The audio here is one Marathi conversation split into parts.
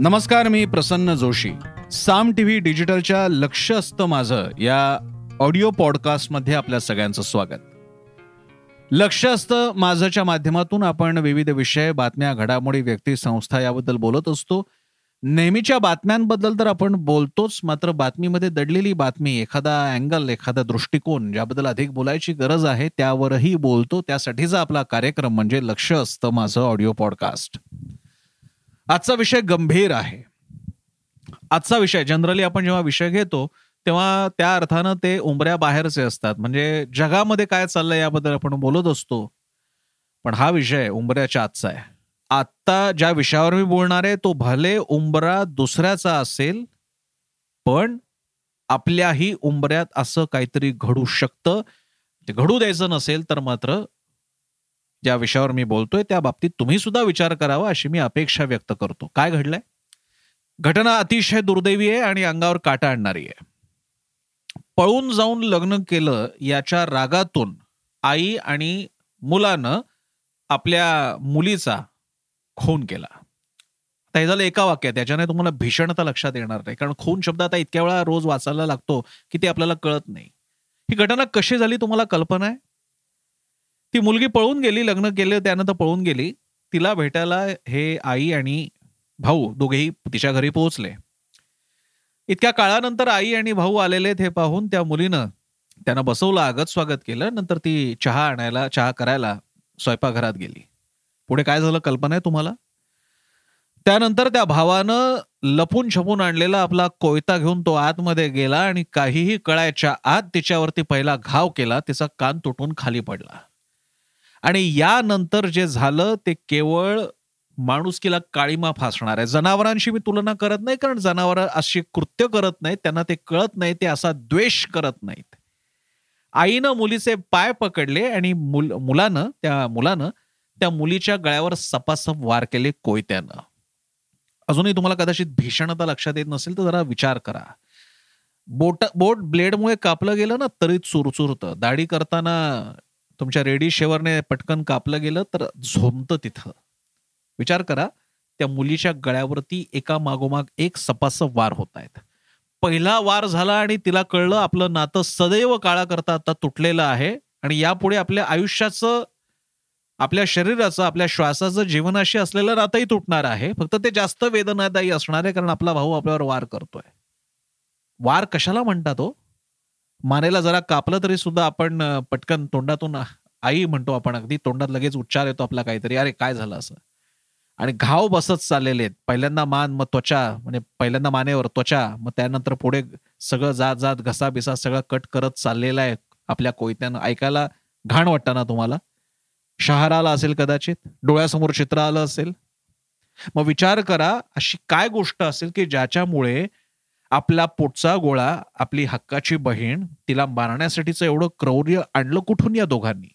नमस्कार मी प्रसन्न जोशी. साम टीव्ही डिजिटलच्या लक्ष असतं माझं या ऑडिओ पॉडकास्टमध्ये आपल्या सगळ्यांचं स्वागत. लक्ष असतं माझंच्या माध्यमातून आपण विविध विषय बातम्या घडामोडी व्यक्ती संस्था याबद्दल बोलत असतो. नेहमीच्या बातम्यांबद्दल तर आपण बोलतोच मात्र बातमीमध्ये दडलेली बातमी एखादा अँगल एखादा दृष्टिकोन ज्याबद्दल अधिक बोलायची गरज आहे त्यावरही बोलतो. त्यासाठीचा आपला कार्यक्रम म्हणजे लक्ष असतं माझं ऑडिओ पॉडकास्ट. आजचा विषय गंभीर आहे. आजचा विषय जनरली आपण जेव्हा विषय घेतो तेव्हा त्या अर्थानं ते उंबऱ्या बाहेरचे असतात. म्हणजे जगामध्ये काय चाललंय याबद्दल आपण बोलत असतो पण हा विषय उंबऱ्याच्या आजचा आहे. आता ज्या विषयावर मी बोलणार आहे तो भले उंबरा दुसऱ्याचा असेल पण आपल्याही उंबऱ्यात असं काहीतरी घडू शकतं. ते घडू द्यायचं नसेल तर मात्र ज्या विषयावर मी बोलतोय त्या बाबतीत तुम्ही सुद्धा विचार करावा अशी मी अपेक्षा व्यक्त करतो. काय घडलंय? घटना अतिशय दुर्दैवी आहे आणि अंगावर काटा आणणारी आहे. पळून जाऊन लग्न केलं याच्या रागातून आई आणि मुलानं आपल्या मुलीचा खून केला. आता हे झालं एका वाक्यात त्याच्याने तुम्हाला भीषणता लक्षात येणार नाही. कारण खून शब्द आता इतक्या वेळा रोज वाचायला लागतो की ते आपल्याला कळत नाही. ही घटना कशी झाली तुम्हाला कल्पना आहे? ती मुलगी पळून गेली लग्न केलं त्यानंतर पळून गेली. तिला भेटायला हे आई आणि भाऊ दोघेही तिच्या घरी पोहोचले. इतक्या काळानंतर आई आणि भाऊ आलेले हे पाहून त्या मुलीनं त्यांना बसवलं आगत स्वागत केलं. नंतर ती चहा आणायला चहा करायला स्वयंपाकघरात गेली. पुढे काय झालं कल्पना आहे तुम्हाला? त्यानंतर त्या भावानं लपून छपून आणलेला आपला कोयता घेऊन तो आतमध्ये गेला आणि काहीही कळायच्या आत तिच्यावरती पहिला घाव केला. तिचा कान तुटून खाली पडला. आणि यानंतर जे झालं ते केवळ माणुसकीला काळीमा फासणार आहे. जनावरांशी मी तुलना करत नाही कारण जनावर अशी कृत्य करत नाहीत त्यांना ते कळत नाही ते असा द्वेष करत नाहीत. आईनं मुलीचे पाय पकडले आणि मुल मुलानं त्या मुलानं त्या मुलीच्या गळ्यावर सपासप वार केले कोयत्यानं. अजूनही तुम्हाला कदाचित भीषणता लक्षात येत नसेल तर जरा विचार करा. बोट बोट ब्लेडमुळे कापलं गेलं ना तरी चुरचुरतं. दाढी करताना तुमच्या रेडी शेवरने पटकन कापलं गेलं तर झोमतं तिथं. विचार करा त्या मुलीच्या गळ्यावरती एका मागोमाग एक सपास वार होत आहेत. पहिला वार झाला आणि तिला कळलं आपलं नातं सदैव काळा करता आता तुटलेलं आहे आणि यापुढे आपल्या आयुष्याचं आपल्या शरीराचं आपल्या श्वासाचं जीवनाशी असलेलं नातंही तुटणार आहे. फक्त ते जास्त वेदनादायी असणार आहे कारण आपला भाऊ आपल्यावर वार करतोय. वार कशाला म्हणतात तो मानेला जरा कापलं तरी सुद्धा आपण पटकन तोंडातून आई म्हणतो आपण अगदी तोंडात लगेच उच्चार येतो आपला काहीतरी अरे काय झालं असं? आणि घाव बसत चाललेले आहेत. पहिल्यांदा मान मग त्वचा म्हणजे पहिल्यांदा मानेवर त्वचा मग त्यानंतर पुढे सगळं जात जात घसा बिसा सगळं कट करत चाललेला आहे आपल्या कोयत्यानं. ऐकायला घाण वाटतं ना तुम्हाला? शहर आला असेल कदाचित? डोळ्यासमोर चित्र आलं असेल? मग विचार करा अशी काय गोष्ट असेल की ज्याच्यामुळे आपला पोटचा गोळा आपली हक्काची बहीण तिला मारण्यासाठीचं एवढं क्रौर्य आणलं कुठून या दोघांनी?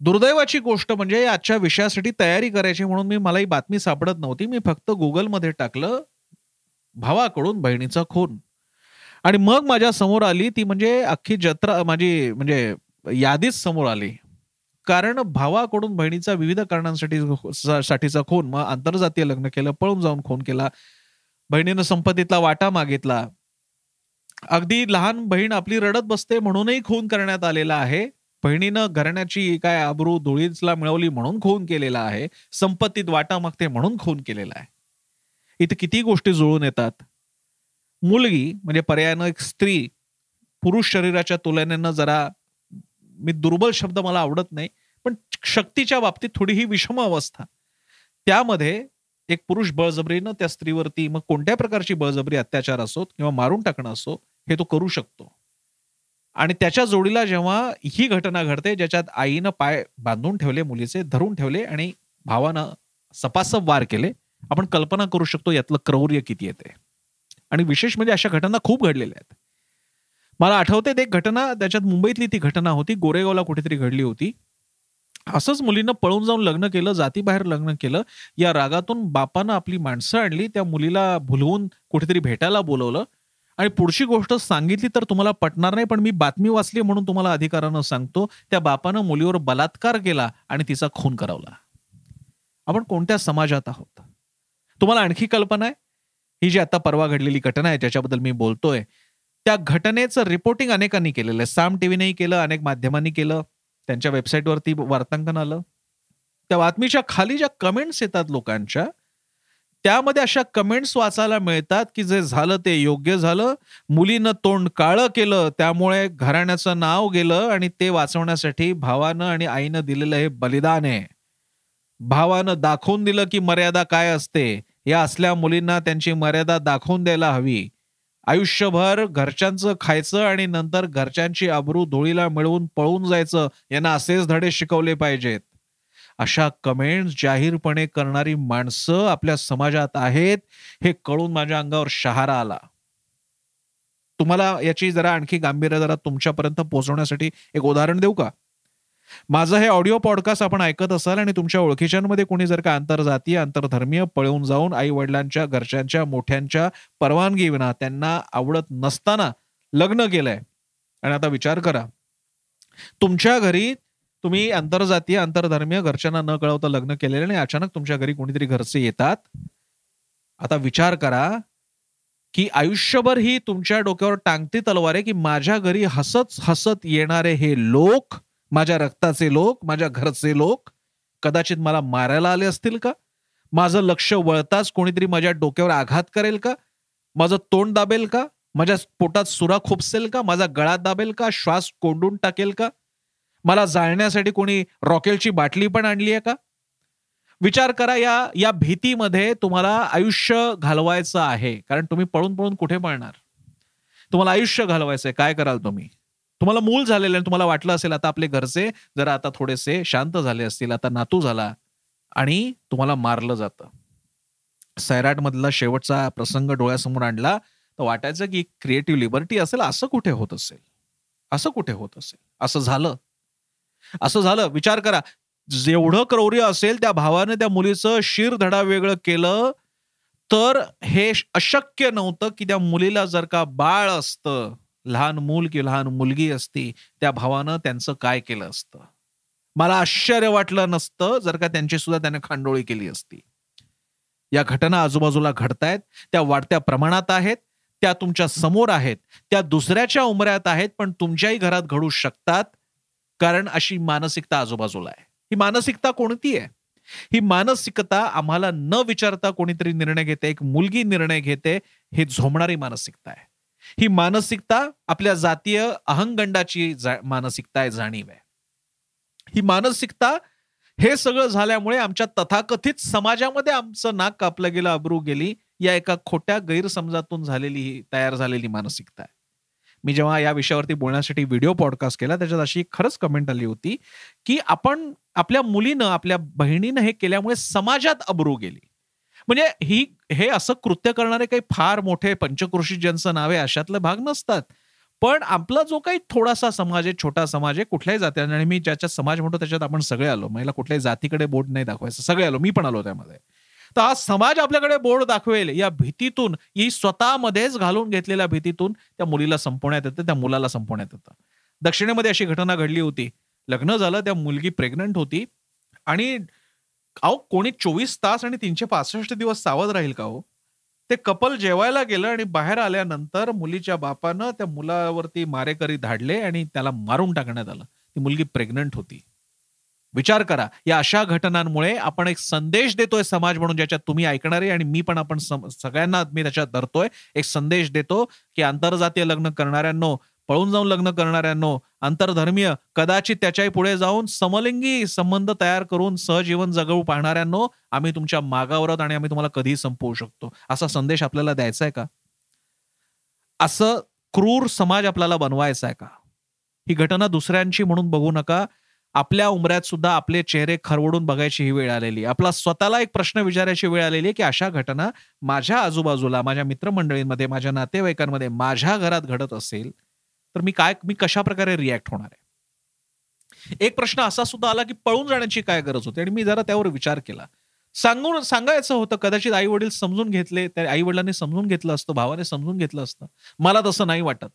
दुर्दैवाची गोष्ट म्हणजे आजच्या विषयासाठी तयारी करायची म्हणून मी मला ही बातमी सापडत नव्हती. मी फक्त गुगलमध्ये टाकलं भावाकडून बहिणीचा खून. आणि मग माझ्यासमोर आली ती म्हणजे अख्खी जत्रा माझी म्हणजे यादीच समोर आली. कारण भावाकडून बहिणीचा विविध कारणांसाठी साठीचा खून मग आंतरजातीय लग्न केलं पळून जाऊन खून केला. बहिणीनं संपत्तीतला वाटा मागितला. अगदी लहान बहीण आपली रडत बसते म्हणूनही खून करण्यात आलेला आहे. बहिणीनं घराण्याची काय आबरू धुळीचला मिळवली म्हणून खून केलेला आहे. संपत्तीत वाटा मागते म्हणून खून केलेला आहे. इथे किती गोष्टी जुळून येतात. मुलगी म्हणजे पर्यायानं एक स्त्री पुरुष शरीराच्या तुलनेनं जरा मी दुर्बल शब्द मला आवडत नाही पण शक्तीच्या बाबतीत थोडी ही विषम अवस्था. त्यामध्ये एक पुरुष बळजबरीनं त्या स्त्रीवरती मग कोणत्या प्रकारची बळजबरी अत्याचार असो किंवा मारून टाकणं असो हे तो करू शकतो. आणि त्याच्या जोडीला जेव्हा ही घटना घडते ज्याच्यात आईनं पाय बांधून ठेवले मुलीचे धरून ठेवले आणि भावानं सपासप वार केले आपण कल्पना करू शकतो यातलं क्रौर्य किती येते. आणि विशेष म्हणजे अशा घटना खूप घडलेल्या आहेत. मला आठवते एक घटना त्याच्यात मुंबईतली ती घटना होती गोरेगावला कुठेतरी घडली होती. असंच मुलीनं पळून जाऊन लग्न केलं जातीबाहेर लग्न केलं या रागातून बापानं आपली माणसं आणली त्या मुलीला भुलवून कुठेतरी भेटायला बोलवलं. आणि पुढची गोष्ट सांगितली तर तुम्हाला पटणार नाही पण मी बातमी वाचली म्हणून तुम्हाला अधिकारानं सांगतो त्या बापानं मुलीवर बलात्कार केला आणि तिचा खून करवला. आपण कोणत्या समाजात आहोत? तुम्हाला आणखी कल्पना आहे? ही जी आता परवा घडलेली घटना आहे ज्याच्याबद्दल मी बोलतोय त्या घटनेचं रिपोर्टिंग अनेकांनी केलेलं आहे. साम टीव्हीनेही केलं अनेक माध्यमांनी केलं. त्यांच्या वेबसाईटवरती वार्तांकन आलं. त्या बातमीच्या खाली ज्या कमेंट्स येतात लोकांच्या त्यामध्ये अशा कमेंट्स वाचायला मिळतात की जे झालं ते योग्य झालं मुलीनं तोंड काळं केलं त्यामुळे घराण्याचं नाव गेलं आणि ते वाचवण्यासाठी भावानं आणि आईनं दिलेलं हे बलिदान आहे. भावानं दाखवून दिलं की मर्यादा काय असते या असल्या मुलींना त्यांची मर्यादा दाखवून द्यायला हवी. आयुष्यभर घरच्यांचं खायचं आणि नंतर घरच्यांची अबरू धुळीला मिळवून पळून जायचं यांना असेच धडे शिकवले पाहिजेत. अशा कमेंट्स जाहीरपणे करणारी माणसं आपल्या समाजात आहेत हे कळून माझ्या अंगावर शहारा आला. तुम्हाला याची जरा आणखी गांभीर्य जरा तुमच्यापर्यंत पोहोचवण्यासाठी एक उदाहरण देऊ का? माझं हे ऑडिओ पॉडकास्ट आपण ऐकत असाल आणि तुमच्या ओळखीच्यांमध्ये कोणी जर का आंतरजातीय आंतरधर्मीय पळून जाऊन आई वडिलांच्या घरच्यांच्या मोठ्यांच्या परवानगी विना त्यांना आवडत नसताना लग्न केलंय. आणि आता विचार करा. तुमच्या घरी तुम्ही आंतरजातीय आंतरधर्मीय घरच्यांना न कळवता लग्न केलेले आणि अचानक तुमच्या घरी कोणीतरी घरचे येतात? आता विचार करा की आयुष्यभर ही तुमच्या डोक्यावर टांगती तलवार आहे की माझ्या घरी हसत हसत येणारे हे लोक माझ्या रक्ताचे लोक माझ्या घरचे लोक कदाचित मला मारायला आले असतील का? माझं लक्ष वळताच कोणीतरी माझ्या डोक्यावर आघात करेल का? माझं तोंड दाबेल का? माझ्या पोटात सुरा खुपसेल का? माझा गळा दाबेल का? श्वास कोंडून टाकेल का? मला जाळण्यासाठी कोणी रॉकेलची बाटली पण आणली आहे का? विचार करा या या भीतीमध्ये तुम्हाला आयुष्य घालवायचं आहे. कारण तुम्ही पळून पळून कुठे पळणार? तुम्हाला आयुष्य घालवायचंय. काय कराल तुम्ही? तुम्हाला मूल झालेलं आणि तुम्हाला वाटलं असेल आता आपले घरचे जरा आता थोडेसे शांत झाले असतील आता नातू झाला आणि तुम्हाला मारलं जातं. सैराट मधला शेवटचा प्रसंग डोळ्यासमोर आणला तर वाटायचं की क्रिएटिव्ह लिबर्टी असेल असं कुठे होत असेल? असं कुठे होत असेल? असं झालं. असं झालं. विचार करा. जेवढं क्रौर्य असेल त्या भावाने त्या मुलीचं शिर धडा वेगळं केलं तर हे अशक्य नव्हतं की त्या मुलीला जर का बाळ असतं लहान मूल किंवा लहान मुलगी असती त्या भावानं त्यांचं काय केलं असतं? मला आश्चर्य वाटलं नसतं जर का त्यांची सुद्धा त्याने खांडोळी केली असती. या घटना आजूबाजूला घडतायत त्या वाढत्या प्रमाणात आहेत त्या तुमच्यासमोर आहेत त्या दुसऱ्याच्या उमऱ्यात आहेत पण तुमच्याही घरात घडू शकतात कारण अशी मानसिकता आजूबाजूला आहे. ही मानसिकता कोणती आहे? ही मानसिकता आम्हाला न विचारता कोणीतरी निर्णय घेते एक मुलगी निर्णय घेते हे झोमणारी मानसिकता आहे. ही मानसिकता आपल्या जातीय अहंगंडाची मानसिकता आहे जाणीव आहे. ही मानसिकता हे सगळं झाल्यामुळे आमच्या तथाकथित समाजामध्ये आमचं नाक कापलं गेलं अब्रू गेली या एका खोट्या गैरसमजातून झालेली ही तयार झालेली मानसिकता आहे. मी जेव्हा या विषयावरती बोलण्यासाठी व्हिडिओ पॉडकास्ट केला त्याच्यात अशी खरंच कमेंट आली होती की आपण आपल्या मुलीनं आपल्या बहिणीनं हे केल्यामुळे समाजात अब्रू गेली. म्हणजे ही हे असं कृत्य करणारे काही फार मोठे पंचकृषी ज्यांचं नावे अशातले भाग नसतात. पण आपला जो काही थोडासा समाज आहे छोटा समाज आहे कुठल्याही जाती आणि मी ज्याच्यात समाज म्हणतो त्याच्यात आपण सगळे आलो. महिला कुठल्याही जातीकडे बोट नाही दाखवायचं. सगळे आलो. मी पण आलो त्यामध्ये. तर हा समाज आपल्याकडे बोर्ड दाखवेल या भीतीतून ही स्वतःमध्येच घालून घेतलेल्या भीतीतून त्या मुलीला संपवण्यात येतं त्या मुलाला संपवण्यात येतं. दक्षिणेमध्ये अशी घटना घडली होती. लग्न झालं त्या मुलगी प्रेग्नंट होती. आणि अहो कोणी चोवीस तास आणि तीनशे पासष्ट दिवस सावध राहील का हो? ते कपल जेवायला गेलं आणि बाहेर आल्यानंतर मुलीच्या बापानं त्या मुलावरती मारेकरी धाडले आणि त्याला मारून टाकण्यात आलं. ती मुलगी प्रेग्नंट होती. विचार करा या अशा घटनांमुळे आपण एक संदेश देतोय समाज म्हणून ज्याच्यात तुम्ही ऐकणारे आणि मी पण आपण सगळ्यांना मी त्याच्यात धरतोय. एक संदेश देतो की आंतरजातीय लग्न करणाऱ्यांनो पळून जाऊन लग्न करणाऱ्यांनो आंतरधर्मीय कदाचित त्याच्याही पुढे जाऊन समलिंगी संबंध तयार करून सहजीवन जगवू पाहणाऱ्यांनो आम्ही तुमच्या मागावर आणि आम्ही तुम्हाला कधीही संपवू शकतो. असा संदेश आपल्याला द्यायचा आहे का? असं क्रूर समाज आपल्याला बनवायचा आहे का? ही घटना दुसऱ्यांची म्हणून बघू नका. आपल्या उमऱ्यात सुद्धा आपले चेहरे खरवडून बघायची ही वेळ आलेली आपला स्वतःला एक प्रश्न विचारायची वेळ आलेली आहे की अशा घटना माझ्या आजूबाजूला माझ्या मित्रमंडळींमध्ये माझ्या नातेवाईकांमध्ये माझ्या घरात घडत असेल? तर मी काय मी कशा प्रकारे रिॲक्ट होणार आहे? एक प्रश्न असा सुद्धा आला की पळून जाण्याची काय गरज होती? आणि मी जरा त्यावर विचार केला. सांगून सांगायचं होतं कदाचित आई वडील समजून घेतले त्या आई वडिलांनी समजून घेतलं असतं भावाने समजून घेतलं असतं. मला तसं नाही वाटत.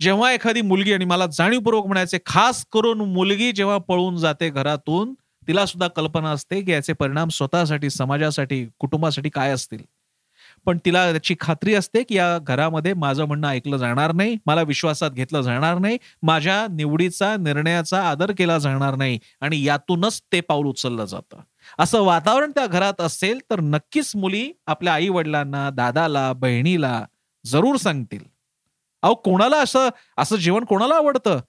जेव्हा एखादी मुलगी आणि मला जाणीवपूर्वक म्हणायचे खास करून मुलगी जेव्हा पळून जाते घरातून तिला सुद्धा कल्पना असते की याचे परिणाम स्वतःसाठी समाजासाठी कुटुंबासाठी काय असतील? पण तिला त्याची खात्री असते की या घरामध्ये माझं म्हणणं ऐकलं जाणार नाही मला विश्वासात घेतलं जाणार नाही माझ्या निवडीचा निर्णयाचा आदर केला जाणार नाही आणि यातूनच ते पाऊल उचललं जातं. असं वातावरण त्या घरात असेल तर नक्कीच मुली आपल्या आई वडिलांना दादाला बहिणीला जरूर सांगतील. अहो कोणाला असं असं जेवण कोणाला आवडतं?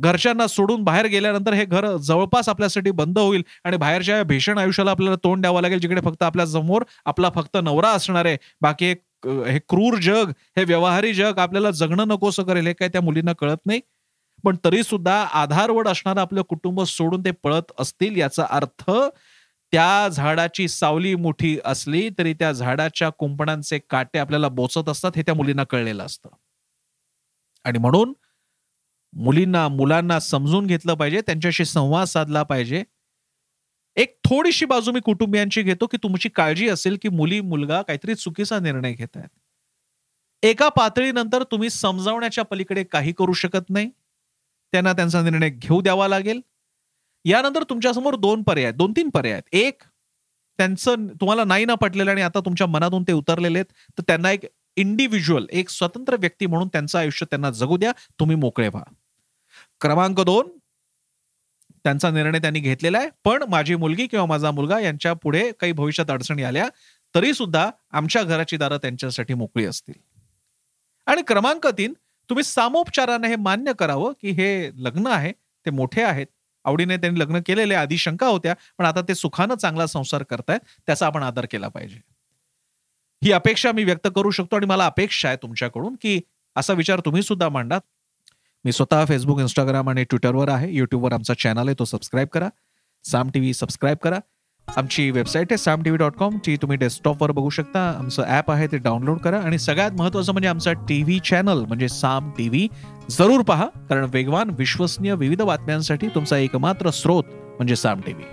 घरच्यांना सोडून बाहेर गेल्यानंतर हे घर जवळपास आपल्यासाठी बंद होईल आणि बाहेरच्या भीषण आयुष्याला आपल्याला तोंड द्यावं लागेल जिकडे फक्त आपल्यासमोर आपला फक्त नवरा असणार आहे. बाकी हे क्रूर जग हे व्यवहारी जग आपल्याला जगणं नकोसं करेल हे काय त्या मुलींना कळत नाही. पण तरी सुद्धा आधारवड असणारं आपलं कुटुंब सोडून ते पळत असतील याचा अर्थ त्या झाडाची सावली मोठी असली तरी त्या झाडाच्या कुंपणांचे काटे आपल्याला बोचत असतात हे त्या मुलींना कळलेलं असतं. आणि म्हणून मुलींना मुलांना समजून घेतलं पाहिजे त्यांच्याशी संवाद साधला पाहिजे. एक थोडीशी बाजू मी कुटुंबियांची घेतो की तुमची काळजी असेल की मुली मुलगा काहीतरी चुकीचा निर्णय घेत आहेत. एका पातळीनंतर तुम्ही समजावण्याच्या पलीकडे काही करू शकत नाही. त्यांना त्यांचा निर्णय घेऊ द्यावा लागेल. यानंतर तुमच्यासमोर दोन पर्याय दोन तीन पर्याय आहेत. एक त्यांचं तुम्हाला नाही ना पटलेलं आणि आता तुमच्या मनातून ते उतरलेले आहेत तर त्यांना एक इंडिव्हिज्युअल एक स्वतंत्र व्यक्ती म्हणून त्यांचं आयुष्य त्यांना जगू द्या तुम्ही मोकळे व्हा. क्रमांक दोन त्यांचा निर्णय त्यांनी घेतलेला आहे पण माझी मुलगी किंवा माझा मुलगा यांच्या पुढे काही भविष्यात अडचणी आल्या तरी सुद्धा आमच्या घराची दारं त्यांच्यासाठी मोकळी असतील. आणि क्रमांक तीन तुम्ही सामोपचाराने हे मान्य करावं की हे लग्न आहे ते मोठे आहेत. आवडीने त्यांनी लग्न केलेले आधी शंका होत्या पण आता ते सुखानं चांगला संसार करतायत त्याचा आपण आदर केला पाहिजे. ही अपेक्षा मी व्यक्त करू शकतो आणि मला अपेक्षा आहे तुमच्याकडून की असा विचार तुम्ही सुद्धा मांडा मी स्वतः फेसबुक इंस्टाग्राम आणि ट्विटरवर आहे. युट्यूबवर आमचा चॅनल आहे तो सबस्क्राईब करा. साम टी व्ही सबस्क्राईब करा. आमची वेबसाईट आहे Saam T V dot com ती तुम्ही डेस्कटॉपवर बघू शकता. आमचं ॲप आहे ते डाउनलोड करा. आणि सगळ्यात महत्त्वाचं म्हणजे आमचा टी व्ही चॅनल म्हणजे साम टी व्ही जरूर पहा. कारण वेगवान विश्वसनीय विविध बातम्यांसाठी तुमचा एकमात्र स्रोत म्हणजे साम टी व्ही